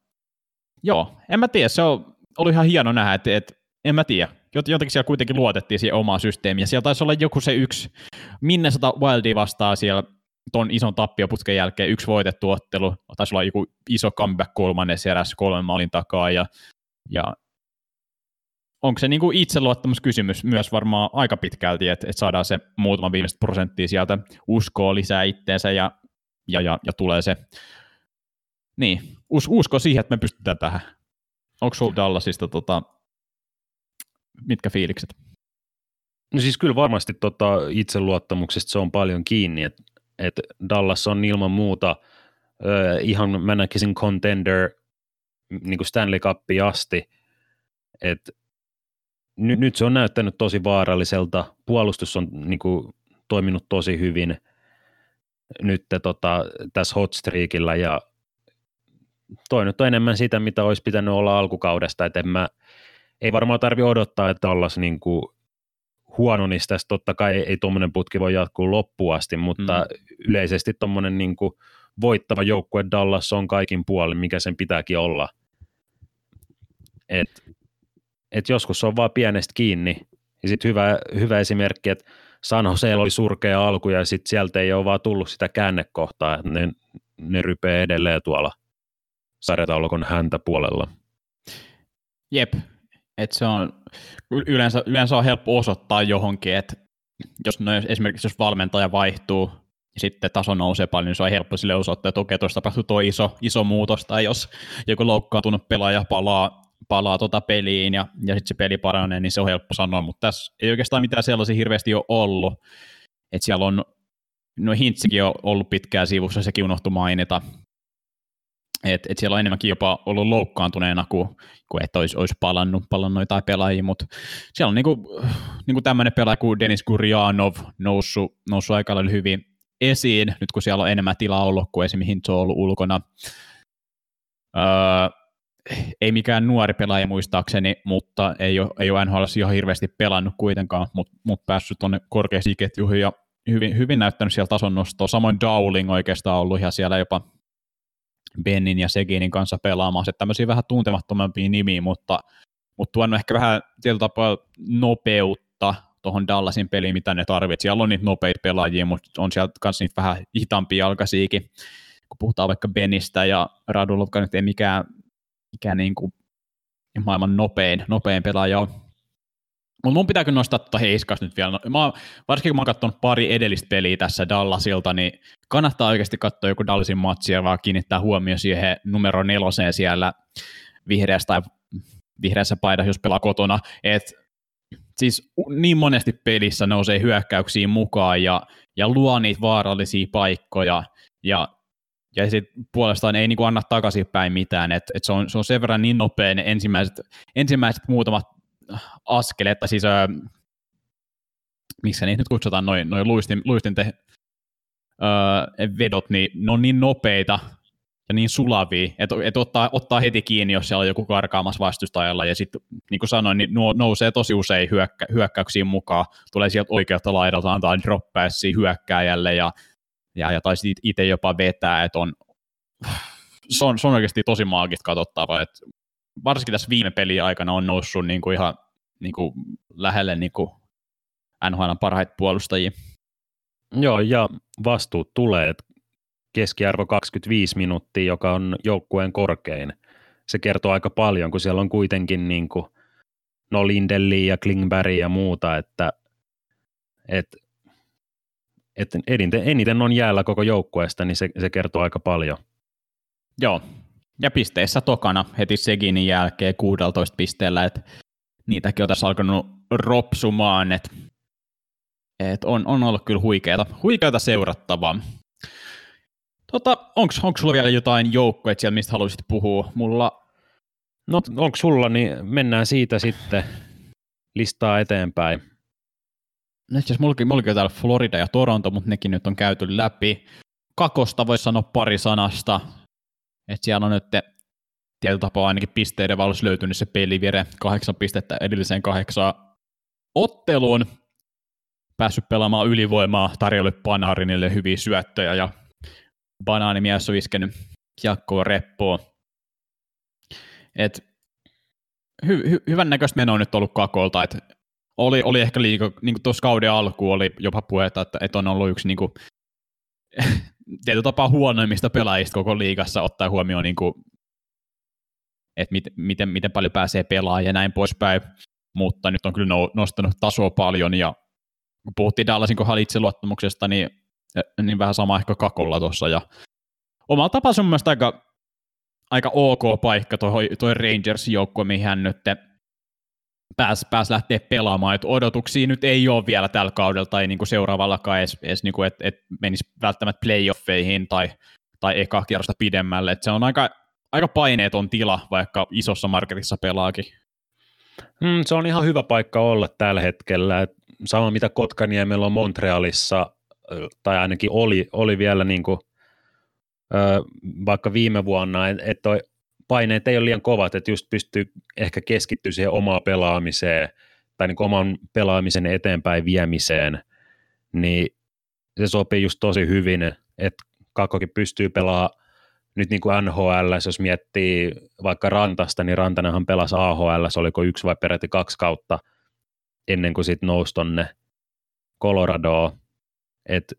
joo, en mä tiedä, se on, oli ihan hieno nähdä, että, että en mä tiedä, jotenkin siellä kuitenkin luotettiin siihen omaan systeemiin, ja siellä taisi olla joku se yksi, minne sata Wildi vastaa siellä ton ison tappioputken jälkeen. Yksi voitettu ottelu, taisi olla joku iso comeback kolmannes erässä kolmen maalin takaa, ja, ja onko se niinku itseluottamuskysymys myös varmaan aika pitkälti, että, että saadaan se muutama viimeistä prosenttia sieltä uskoa lisää itteensä ja, ja, ja, ja tulee se, niin, us, usko siihen, että me pystytään tähän. Onko sinulla Dallasista tota, mitkä fiilikset? No siis kyllä varmasti tota itseluottamuksesta se on paljon kiinni, että et Dallas on ilman muuta ö, ihan mä näkisin contender niin kuin Stanley Cupiin asti, että nyt, nyt se on näyttänyt tosi vaaralliselta, puolustus on niin kuin, toiminut tosi hyvin. Nyt tota, tässä hotstreakilla ja toi nyt on enemmän sitä, mitä olisi pitänyt olla alkukaudesta, että en mä, ei varmaan tarvi odottaa, että ollaan niin kuin huono, niin tästä totta kai ei, ei tuommoinen putki voi jatkuu loppuun asti, mutta mm. yleisesti tuommoinen niin kuin voittava joukkue Dallas on kaikin puolin, mikä sen pitääkin olla. Et, et joskus on vaan pienestä kiinni. Ja sitten hyvä, hyvä esimerkki, että San Jose oli surkea alku ja sitten sieltä ei ole vaan tullut sitä käännekohtaa, että ne, ne rypee edelleen tuolla – sarjataulukon häntä puolella. Jep, et se on, yleensä, yleensä on helppo osoittaa johonkin, että jos no, esimerkiksi jos valmentaja vaihtuu ja sitten taso nousee paljon, niin se on helppo sille osoittaa, että okei, tuossa tapahtuu tuo iso, iso muutos, tai jos joku loukkaantunut pelaaja palaa, palaa tota peliin ja, ja sitten se peli paranee, niin se on helppo sanoa, mutta tässä ei oikeastaan mitään sellaisia hirveästi ole ollut, että siellä on, no Hintsikin on ollut pitkään sivussa, sekin unohtui mainita, et, et siellä on enemmänkin jopa ollut loukkaantuneena kuin, kuin että olisi, olisi palannut, palannut jotain pelaajia, mutta siellä on niinku, niinku tämmöinen pelaaja kuin Denis Gurjanov noussut, noussut aika hyvin esiin, nyt kun siellä on enemmän tilaa ollut kuin esimerkiksi Hintso on ollut ulkona. Öö, ei mikään nuori pelaaja muistaakseni, mutta ei ole, ei ole NHL ihan hirveästi pelannut kuitenkaan, mutta mut päässyt tuonne korkeisiin ketjuihin ja hyvin, hyvin näyttänyt siellä tason nostoa. Samoin Dowling oikeastaan ollut ihan siellä jopa Bennin ja Seginin kanssa pelaamaan, se tämmöisiä vähän tuntemattomampia nimiä, mutta, mutta tuonut ehkä vähän tietyllä tapaa nopeutta tuohon Dallasin peliin, mitä ne tarvitsevat. Siellä on niitä nopeita pelaajia, mutta on siellä myös niitä vähän hitaampia jalkaisiakin, kun puhutaan vaikka Benistä ja Radulov, nyt ei mikään, mikään niin kuin maailman nopein, nopein pelaaja ole. Mutta mun pitää kyllä nostaa tuota Heiskas nyt vielä. No, mä, varsinkin kun mä oon katsonut pari edellistä peliä tässä Dallasilta, niin kannattaa oikeasti katsoa joku Dallasin matsi ja vaan kiinnittää huomio siihen numero neloseen siellä vihreässä tai vihreässä paidassa, jos pelaa kotona. Et, siis niin monesti pelissä nousee hyökkäyksiin mukaan ja, ja luo niitä vaarallisia paikkoja ja ja sitten puolestaan ei niinku anna takaisinpäin mitään, että et se, on, se on sen verran niin nopea ne ensimmäiset, ensimmäiset muutamat askeleet, tai siis äh, missä niitä nyt kutsutaan, noin noi luistin, luistin te, äh, vedot, niin ne on niin nopeita ja niin sulavia, että et ottaa, ottaa heti kiinni, jos siellä on joku karkaamassa vastustajalla, ja sitten niin kuin sanoin, niin nuo nousee tosi usein hyökkä, hyökkäyksiin mukaan, tulee sieltä oikealta laidalta, antaa droppaissia hyökkääjälle, ja, ja, ja tai itse jopa vetää, että on, se on, se on oikeasti tosi maagista katsottava, että varsinkin tässä viime pelin aikana on noussut niin kuin ihan niin kuin lähelle niin kuin NHL parhaita puolustajia. Joo, ja vastuut tulee. Keskiarvo 25 minuuttia, joka on joukkueen korkein. Se kertoo aika paljon, kun siellä on kuitenkin niin kuin, no Lindelli ja Klingberg ja muuta, että et, et eniten, eniten on jäällä koko joukkueesta, niin se, se kertoo aika paljon. Joo, ja pisteissä tokana heti Seginin jälkeen 16 pisteellä, että niitäkin on tässä alkanut ropsumaan, että et on, on ollut kyllä huikeata, huikeata seurattavaa. Tota, onko sulla vielä jotain joukkoja siellä, mistä haluaisit puhua? Mulla... No onko sulla, niin mennään siitä sitten listaa eteenpäin. No itse mullakin, mullakin on täällä Florida ja Toronto, mutta nekin nyt on käyty läpi. Kakosta voisi sanoa pari sanasta. Et siellä on nyt tietyllä tapaa ainakin pisteiden valossa löytynyt se pelivire, kahdeksan pistettä edelliseen kahdeksaan otteluun, päässyt pelaamaan ylivoimaa, tarjolle Panarinille hyviä syöttöjä ja banaanimies on iskenyt jakkoa reppoa. Et hy- hy- hyvän näköistä menoa nyt ollut kakolta, että oli, oli ehkä liikaa, niin tuossa kauden alkuun oli jopa puhetta, että, että on ollut yksi niin kuin, tietyllä tapaa huonoimmista pelaajista koko liigassa ottaa huomioon, niin kuin, että mit, miten, miten paljon pääsee pelaamaan ja näin poispäin, mutta nyt on kyllä nostanut tasoa paljon ja kun puhuttiin Dallasin kohdalla itseluottamuksesta, niin, niin vähän sama ehkä kakolla tuossa. Ja omalla tapaa se on mielestäni aika, aika ok paikka tuo, tuo Rangers-joukkue, mihin hän nyt pääsi pääs lähteä pelaamaan, että odotuksia nyt ei ole vielä tällä kaudella tai niin kuin seuraavallakaan edes, edes niin kuin, että, että menisi välttämättä playoffeihin tai, tai eka kierrosta pidemmälle, että se on aika, aika paineeton tila, vaikka isossa marketissa pelaakin. Mm, se on ihan hyvä paikka olla tällä hetkellä, Et sama mitä Kotkaniemellä on Montrealissa, tai ainakin oli, oli vielä niin kuin, vaikka viime vuonna, että et paineet ei ole liian kovat, että just pystyy ehkä keskittyä siihen omaan pelaamiseen tai niin oman pelaamisen eteenpäin viemiseen, niin se sopii just tosi hyvin, että Kakkokin pystyy pelaamaan nyt niin kuin NHL, jos miettii vaikka Rantasta, niin Rantanahan pelasi AHL, se oliko yksi vai peräti kaksi kautta ennen kuin sitten nousi tonne Coloradoon. Et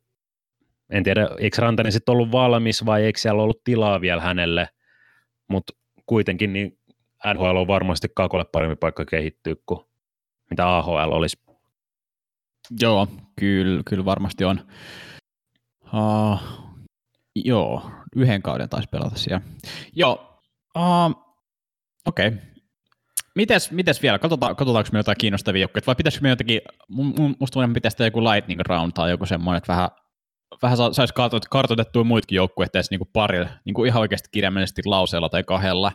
en tiedä, eikö Rantanen sitten ollut valmis vai eikö siellä ollut tilaa vielä hänelle, mutta kuitenkin niin NHL on varmasti Kakolle parempi paikka kehittyä kuin mitä AHL olisi. Joo, kyllä, kyllä varmasti on. Uh, joo, yhden kauden taisi pelata siellä. Joo, uh, okei. Okay. Mites, mites vielä, katsotaan, katsotaanko me jotain kiinnostavia joukkoja, vai pitäisikö me jotenkin, musta meidän pitäisi joku lightning round tai joku semmoinen, että vähän vähän saisi kartoitettua muitakin joukkueita edes niinku parilla, niinku ihan oikeasti kirjaimellisesti lauseella tai kahdella.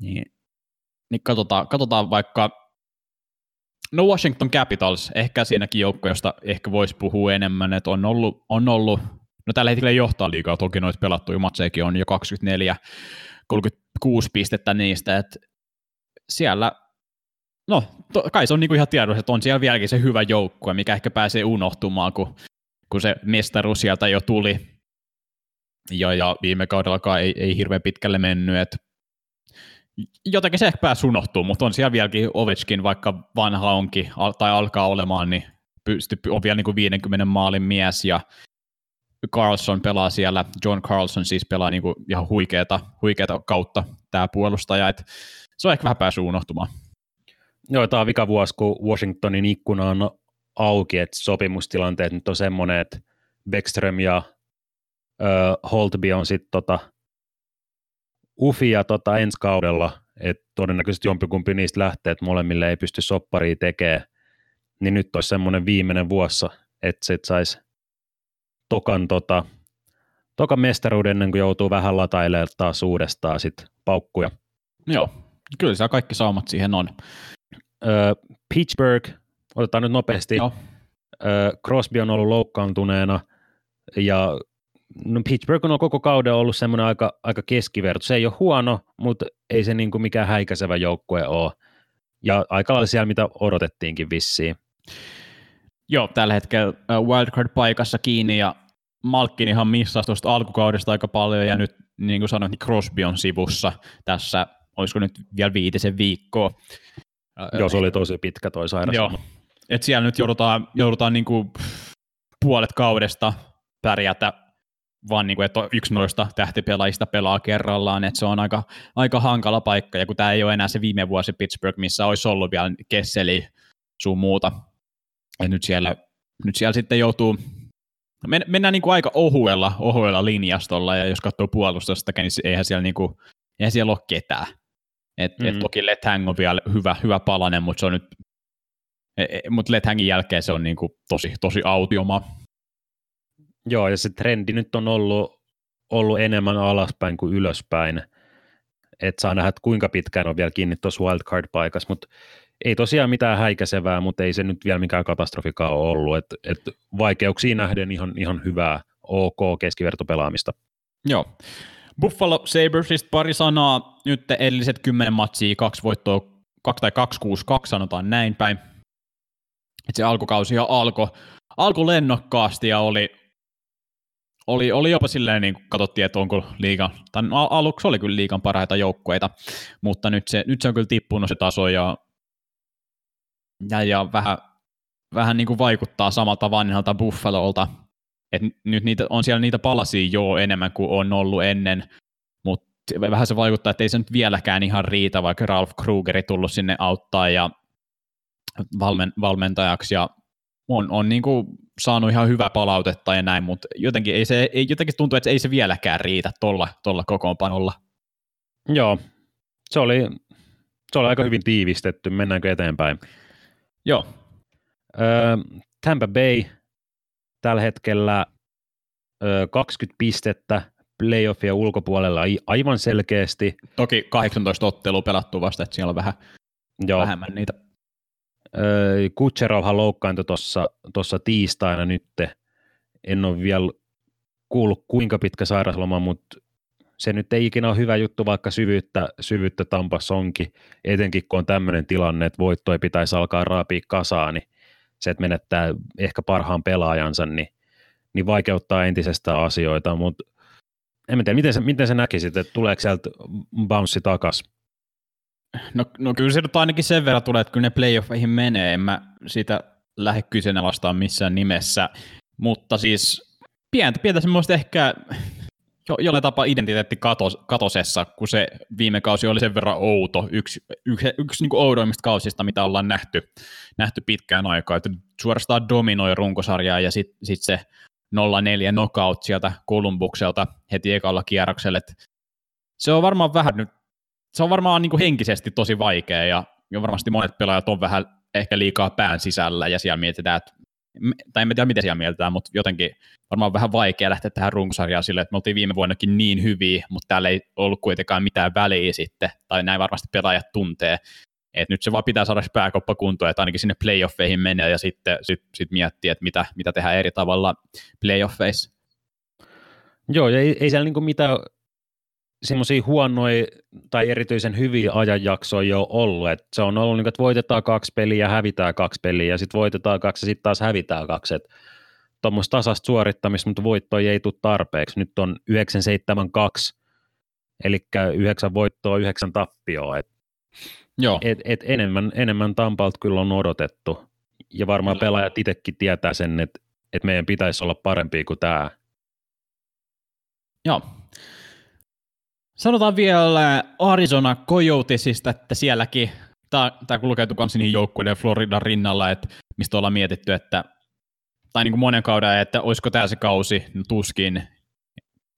Niin, niin katsotaan, katsotaan vaikka, no Washington Capitals, ehkä siinäkin joukko, josta ehkä voisi puhua enemmän, että on ollut, on ollut no tällä hetkellä johtaa liikaa, toki noita pelattuja matsejakin on jo 24, 36 pistettä niistä, että siellä No, to, kai se on niinku ihan tiedossa, että on siellä vieläkin se hyvä joukkue, mikä ehkä pääsee unohtumaan, kun kun se mestaruus sieltä jo tuli, ja, ja viime kaudellakaan ei, ei hirveän pitkälle mennyt, että jotenkin se ehkä pääsi unohtuu, mutta on siellä vieläkin Ovechkin, vaikka vanha onkin tai alkaa olemaan, niin pystyy, on vielä niin kuin 50 maalin mies ja Carlson pelaa siellä, John Carlson siis pelaa niin kuin ihan huikeeta, huikeeta kautta tämä puolustaja, että se on ehkä vähän päässyt unohtumaan. Joo, tämä on vika vuosi, kun Washingtonin ikkuna on auki, että sopimustilanteet nyt on semmoinen, että Beckström ja ö, Holtby on sitten tota, ufia tota, ensi kaudella, että todennäköisesti jompikumpi niistä lähtee, että molemmille ei pysty sopparia tekemään, niin nyt olisi semmoinen viimeinen vuossa, että se saisi tokan, tota, tokan mestaruuden ennen kuin joutuu vähän latailemaan taas uudestaan sit paukkuja. Joo, kyllä se kaikki saumat siihen on. Öö, Pittsburgh, otetaan nyt nopeasti. Joo. Crosby on ollut loukkaantuneena ja no Pittsburgh on koko kauden ollut semmoinen aika, aika keskiverto. Se ei ole huono, mutta ei se niin kuin mikään häikäisevä joukkue ole. Ja aika lailla siellä, mitä odotettiinkin vissiin. Joo, tällä hetkellä wildcard-paikassa kiinni ja Malkkin ihan missasi tuosta alkukaudesta aika paljon ja nyt niin kuin sanoin, niin Crosby on sivussa tässä, olisiko nyt vielä viitisen viikkoa. Joo, se oli tosi pitkä toi sairausloma. Joo, että siellä nyt joudutaan, joudutaan niin kuin puolet kaudesta pärjätä vaan niin kuin, että yksi noista tähtipelaajista pelaa kerrallaan, että se on aika, aika hankala paikka, ja kun tämä ei ole enää se viime vuosi Pittsburgh, missä olisi ollut vielä Kesseli sun muuta, ja nyt siellä, nyt siellä sitten joutuu, men, mennään niin kuin aika ohuella, ohuella linjastolla, ja jos katsoo puolustustakin, niin eihän siellä, niin kuin, eihän siellä ole ketään. Et, mm-hmm. et toki Lethang on vielä hyvä, hyvä palanen, mutta se on nyt, mutta Lethangin jälkeen se on niin kuin tosi, tosi autioma. Joo, ja se trendi nyt on ollut, ollut enemmän alaspäin kuin ylöspäin. Et saa nähdä, että kuinka pitkään on vielä kiinni tuossa wildcard-paikassa, mutta ei tosiaan mitään häikäisevää, mutta ei se nyt vielä mikään katastrofikaan ole ollut. Et, et vaikeuksia nähden ihan, ihan hyvää OK keskivertopelaamista. Joo. Buffalo Sabresista pari sanaa. Nyt edelliset kymmenen matsia, kaksi voittoa, kaksi tai kaksi kuusi, kaksi sanotaan näin päin. Et se alkukausi jo alkoi alko lennokkaasti ja oli, oli, oli jopa silleen, niin katsottiin, että onko liigan, tai aluksi oli kyllä liigan parhaita joukkueita, mutta nyt se, nyt se on kyllä tippunut se taso ja, ja, ja vähän, vähän niin kuin vaikuttaa samalta vanhalta Buffalolta, et nyt niitä, on siellä niitä palasia jo enemmän kuin on ollut ennen, mutta vähän se vaikuttaa, että ei se nyt vieläkään ihan riitä, vaikka Ralph Krugeri tullut sinne auttaa ja valmen, valmentajaksi ja on, on niin kuin saanut ihan hyvää palautetta ja näin, mutta jotenkin, ei se, ei, jotenkin tuntuu, että ei se vieläkään riitä tuolla tolla kokoonpanolla. Joo, se oli, se oli aika hyvin tiivistetty. Mennäänkö eteenpäin? Joo. Öö, Tampa Bay tällä hetkellä öö, 20 pistettä playoffia ulkopuolella aivan selkeästi. Toki 18 ottelua pelattu vasta, että siellä on vähän Joo. vähemmän niitä Kutserovhan loukkaantui tuossa tiistaina nyt. En ole vielä kuullut kuinka pitkä sairasloma, mutta se nyt ei ikinä ole hyvä juttu, vaikka syvyyttä, syvyyttä Tampas onkin, etenkin kun on tämmöinen tilanne, että voittoja pitäisi alkaa raapia kasaan, niin se, että menettää ehkä parhaan pelaajansa, niin, niin vaikeuttaa entisestä asioita, mutta en tiedä, miten sä, miten sä näkisit, että tuleeko sieltä bounce takaisin? No, no kyllä se nyt ainakin sen verran tulee, että kyllä ne playoffeihin menee, en mä sitä lähde kyseenalaistaan missään nimessä, mutta siis pientä, pientä semmoista ehkä jo, jollain tapaa identiteetti katos, katosessa, kun se viime kausi oli sen verran outo, yksi, yksi, yksi niin oudoimmista kausista, mitä ollaan nähty, nähty pitkään aikaa, että suorastaan dominoi runkosarjaa ja sitten sit se 0-4 knockout sieltä Kolumbukselta heti ekalla kierroksella, se on varmaan vähän nyt se on varmaan niin kuin henkisesti tosi vaikea ja, ja varmasti monet pelaajat on vähän ehkä liikaa pään sisällä ja siellä mietitään, että tai en tiedä miten siellä mieltään, mutta jotenkin varmaan vähän vaikea lähteä tähän runkosarjaan sille, että me oltiin viime vuonnakin niin hyviä, mutta täällä ei ollut kuitenkaan mitään väliä sitten, tai näin varmasti pelaajat tuntee, että nyt se vaan pitää saada pääkoppa kuntoon, että ainakin sinne playoffeihin menee ja sitten sit, sit miettiä, että mitä, mitä tehdään eri tavalla playoffeissa. Joo, ja ei, ei siellä niinku mitään semmoisia huonoja tai erityisen hyviä ajanjaksoja jo ollut. Et se on ollut niin, että voitetaan kaksi peliä ja hävitään kaksi peliä ja sitten voitetaan kaksi ja sitten taas hävitään kaksi. Tuommoista tasasta suorittamista, mutta voittoja ei tule tarpeeksi. Nyt on 972, eli yhdeksän voittoa, yhdeksän tappioa. Et, Joo. Et, et enemmän, enemmän Tampalta kyllä on odotettu. Ja varmaan kyllä. pelaajat itsekin tietää sen, että et meidän pitäisi olla parempi kuin tämä. Joo, Sanotaan vielä Arizona Coyotesista, että sielläkin tämä, kulkeutuu myös niihin joukkueiden Floridan rinnalla, että mistä ollaan mietitty, että tai niin kuin monen kauden, että olisiko tämä se kausi, no tuskin,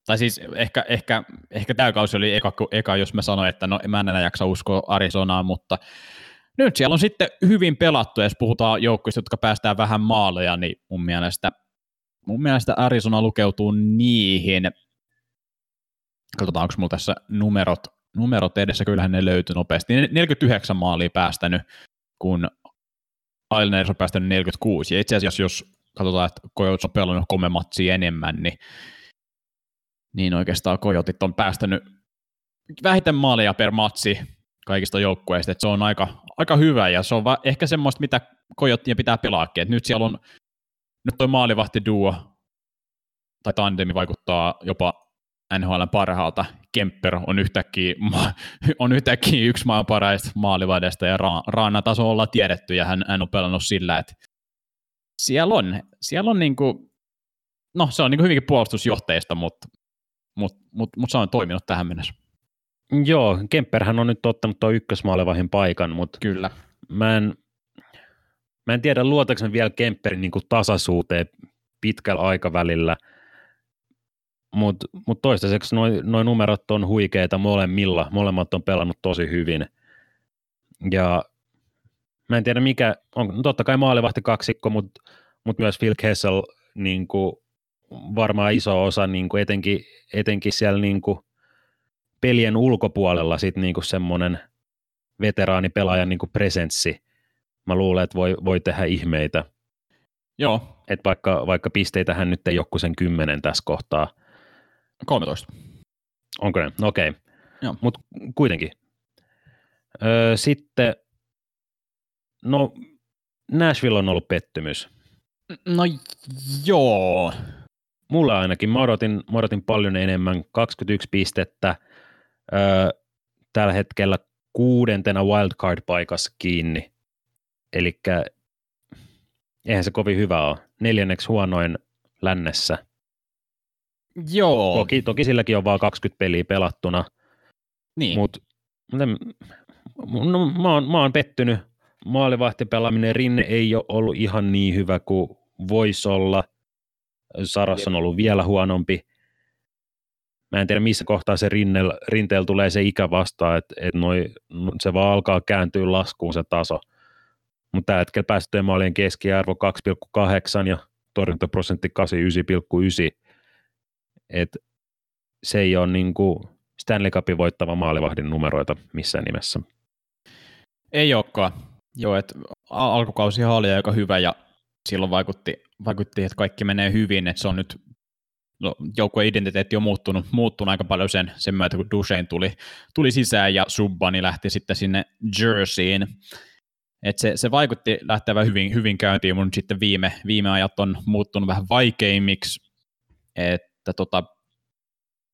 tai siis ehkä, ehkä, ehkä tämä kausi oli eka, eka, jos mä sanoin, että no mä en enää jaksa uskoa Arizonaan, mutta nyt siellä on sitten hyvin pelattu, jos puhutaan joukkueista, jotka päästään vähän maaleja, niin mun mielestä, mun mielestä Arizona lukeutuu niihin. Katsotaan, onko mulla tässä numerot, numerot edessä, kyllähän ne löytyy nopeasti. 49 maalia päästänyt, kun Islanders on päästänyt 46. Ja itse asiassa, jos katsotaan, että Coyotes on pelannut kolme matsia enemmän, niin, niin oikeastaan Coyotit on päästänyt vähiten maaleja per matsi kaikista joukkueista, se on aika, aika hyvä ja se on va- ehkä semmoista, mitä Kojottien pitää pelaakin, että nyt siellä on, nyt toi maalivahti duo tai tandemi vaikuttaa jopa NHL parhaalta. Kemper on yhtäkkiä, on yhtäkkiä yksi maan parhaista maalivahdesta ja Ra- Raana taso ollaan tiedetty ja hän, hän on pelannut sillä, että siellä on, siellä on niinku, no se on niinku hyvinkin puolustusjohteista, mutta mut, mut, mut se on toiminut tähän mennessä. Joo, Kemperhän on nyt ottanut tuo ykkösmaalevahin paikan, mutta Kyllä. mä en, mä en tiedä luotaanko vielä Kemperin niin tasaisuuteen pitkällä aikavälillä, mutta mut toistaiseksi noin noi numerot on huikeita molemmilla, molemmat on pelannut tosi hyvin. Ja mä en tiedä mikä, on no totta kai maalivahti kaksikko, mutta mut myös Phil Kessel niin kuin, varmaan iso osa niin kuin etenkin, etenkin siellä niin kuin, pelien ulkopuolella sit niinku semmoinen veteraanipelaajan niinku presenssi, mä luulen, että voi, voi tehdä ihmeitä. Joo. Et vaikka, vaikka pisteitähän nyt ei joku sen kymmenen tässä kohtaa. 13. Onko ne? No okei. Okay. Mutta kuitenkin. Öö, sitten, no Nashville on ollut pettymys. No joo. Mulla ainakin. Mä odotin, mä odotin paljon enemmän. 21 pistettä – öö, tällä hetkellä kuudentena wildcard-paikassa kiinni. Eli eihän se kovin hyvä ole. Neljänneksi huonoin lännessä. Joo. Toki, toki silläkin on vain 20 peliä pelattuna. Niin. Mutta no, mä, oon, mä oon pettynyt. Maalivahtipelaaminen Rinne ei ole ollut ihan niin hyvä kuin voisi olla. Saras on ollut vielä huonompi mä en tiedä missä kohtaa se rinnel, rinteellä tulee se ikä vastaan, että et noi, se vaan alkaa kääntyä laskuun se taso. Mutta tällä hetkellä päästöjen maalien keskiarvo 2,8 ja torjuntaprosentti 89,9. Et se ei ole niinku Stanley Cupin voittava maalivahdin numeroita missään nimessä. Ei olekaan. Joo, että alkukausi oli aika hyvä ja silloin vaikutti, vaikutti, että kaikki menee hyvin, että se on nyt no, joukkueen identiteetti on muuttunut, muuttunut aika paljon sen, sen myötä, kun Duchesne tuli, tuli sisään ja Subbani lähti sitten sinne Jerseyin. Et se, se vaikutti lähtevän hyvin, hyvin käyntiin, mutta sitten viime, viime ajat on muuttunut vähän vaikeimmiksi, että tota,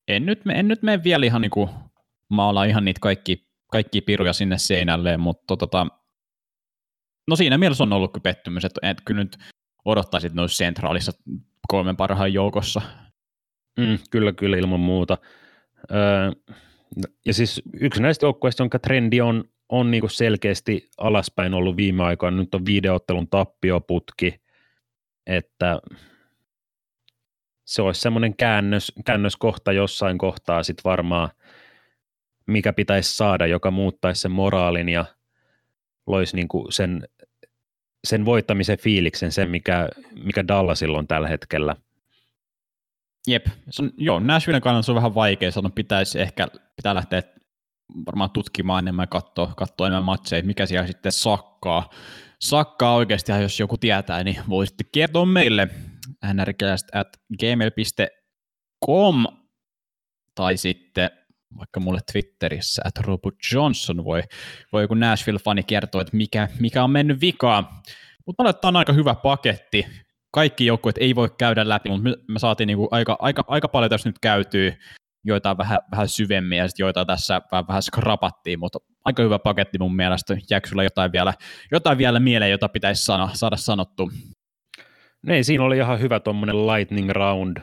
en nyt, en nyt mene vielä ihan niin maala ihan niitä kaikki, kaikki piruja sinne seinälle, mutta tota, no siinä mielessä on ollut pettymys, että, että kyllä nyt odottaisit noissa sentraalissa kolmen parhaan joukossa Mm, kyllä, kyllä ilman muuta. Öö, ja siis yksi näistä joukkueista, jonka trendi on, on niin selkeästi alaspäin ollut viime aikoina, nyt on videottelun tappioputki, että se olisi semmoinen käännös, käännöskohta jossain kohtaa sitten varmaan, mikä pitäisi saada, joka muuttaisi sen moraalin ja loisi niin kuin sen, sen voittamisen fiiliksen, sen mikä, mikä Dallasilla on tällä hetkellä – Jep, se on, joo, Nashvillen kannalta se on vähän vaikea sanoa, pitäisi ehkä, pitää lähteä varmaan tutkimaan enemmän, katsoa, katsoa enemmän matseja, mikä siellä sitten sakkaa. Sakkaa oikeasti, jos joku tietää, niin voisitte kertoa meille nrcast at gmail.com tai sitten vaikka mulle Twitterissä, että Robert Johnson voi, voi joku Nashville-fani kertoa, että mikä, mikä on mennyt vikaan. Mutta on aika hyvä paketti kaikki joukkueet ei voi käydä läpi, mutta me, me saatiin niinku aika, aika, aika paljon tässä nyt käytyä, joita vähän, vähän syvemmin ja sitten joita tässä vähän, vähän skrapattiin, mutta aika hyvä paketti mun mielestä. Jääkö sulla jotain vielä, jotain vielä mieleen, jota pitäisi sana, saada sanottu? Niin, siinä oli ihan hyvä tuommoinen lightning round.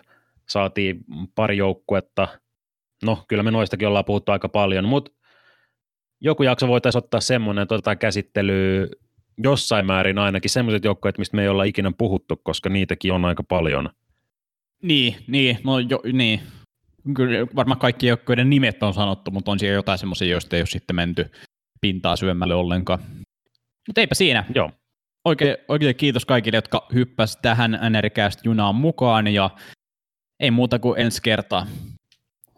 Saatiin pari joukkuetta. No, kyllä me noistakin ollaan puhuttu aika paljon, mutta joku jakso voitaisiin ottaa semmoinen, että otetaan käsittelyyn jossain määrin ainakin semmoiset joukkueet, mistä me ei olla ikinä puhuttu, koska niitäkin on aika paljon. Niin, niin, no jo, niin. Kyllä varmaan kaikki joukkueiden nimet on sanottu, mutta on siellä jotain semmoisia, joista ei ole sitten menty pintaa syvemmälle ollenkaan. Mutta eipä siinä. Joo. Oikein, oikein kiitos kaikille, jotka hyppäsivät tähän NRCast junaan mukaan ja ei muuta kuin ensi kertaa.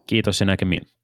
Kiitos ja näkemiin.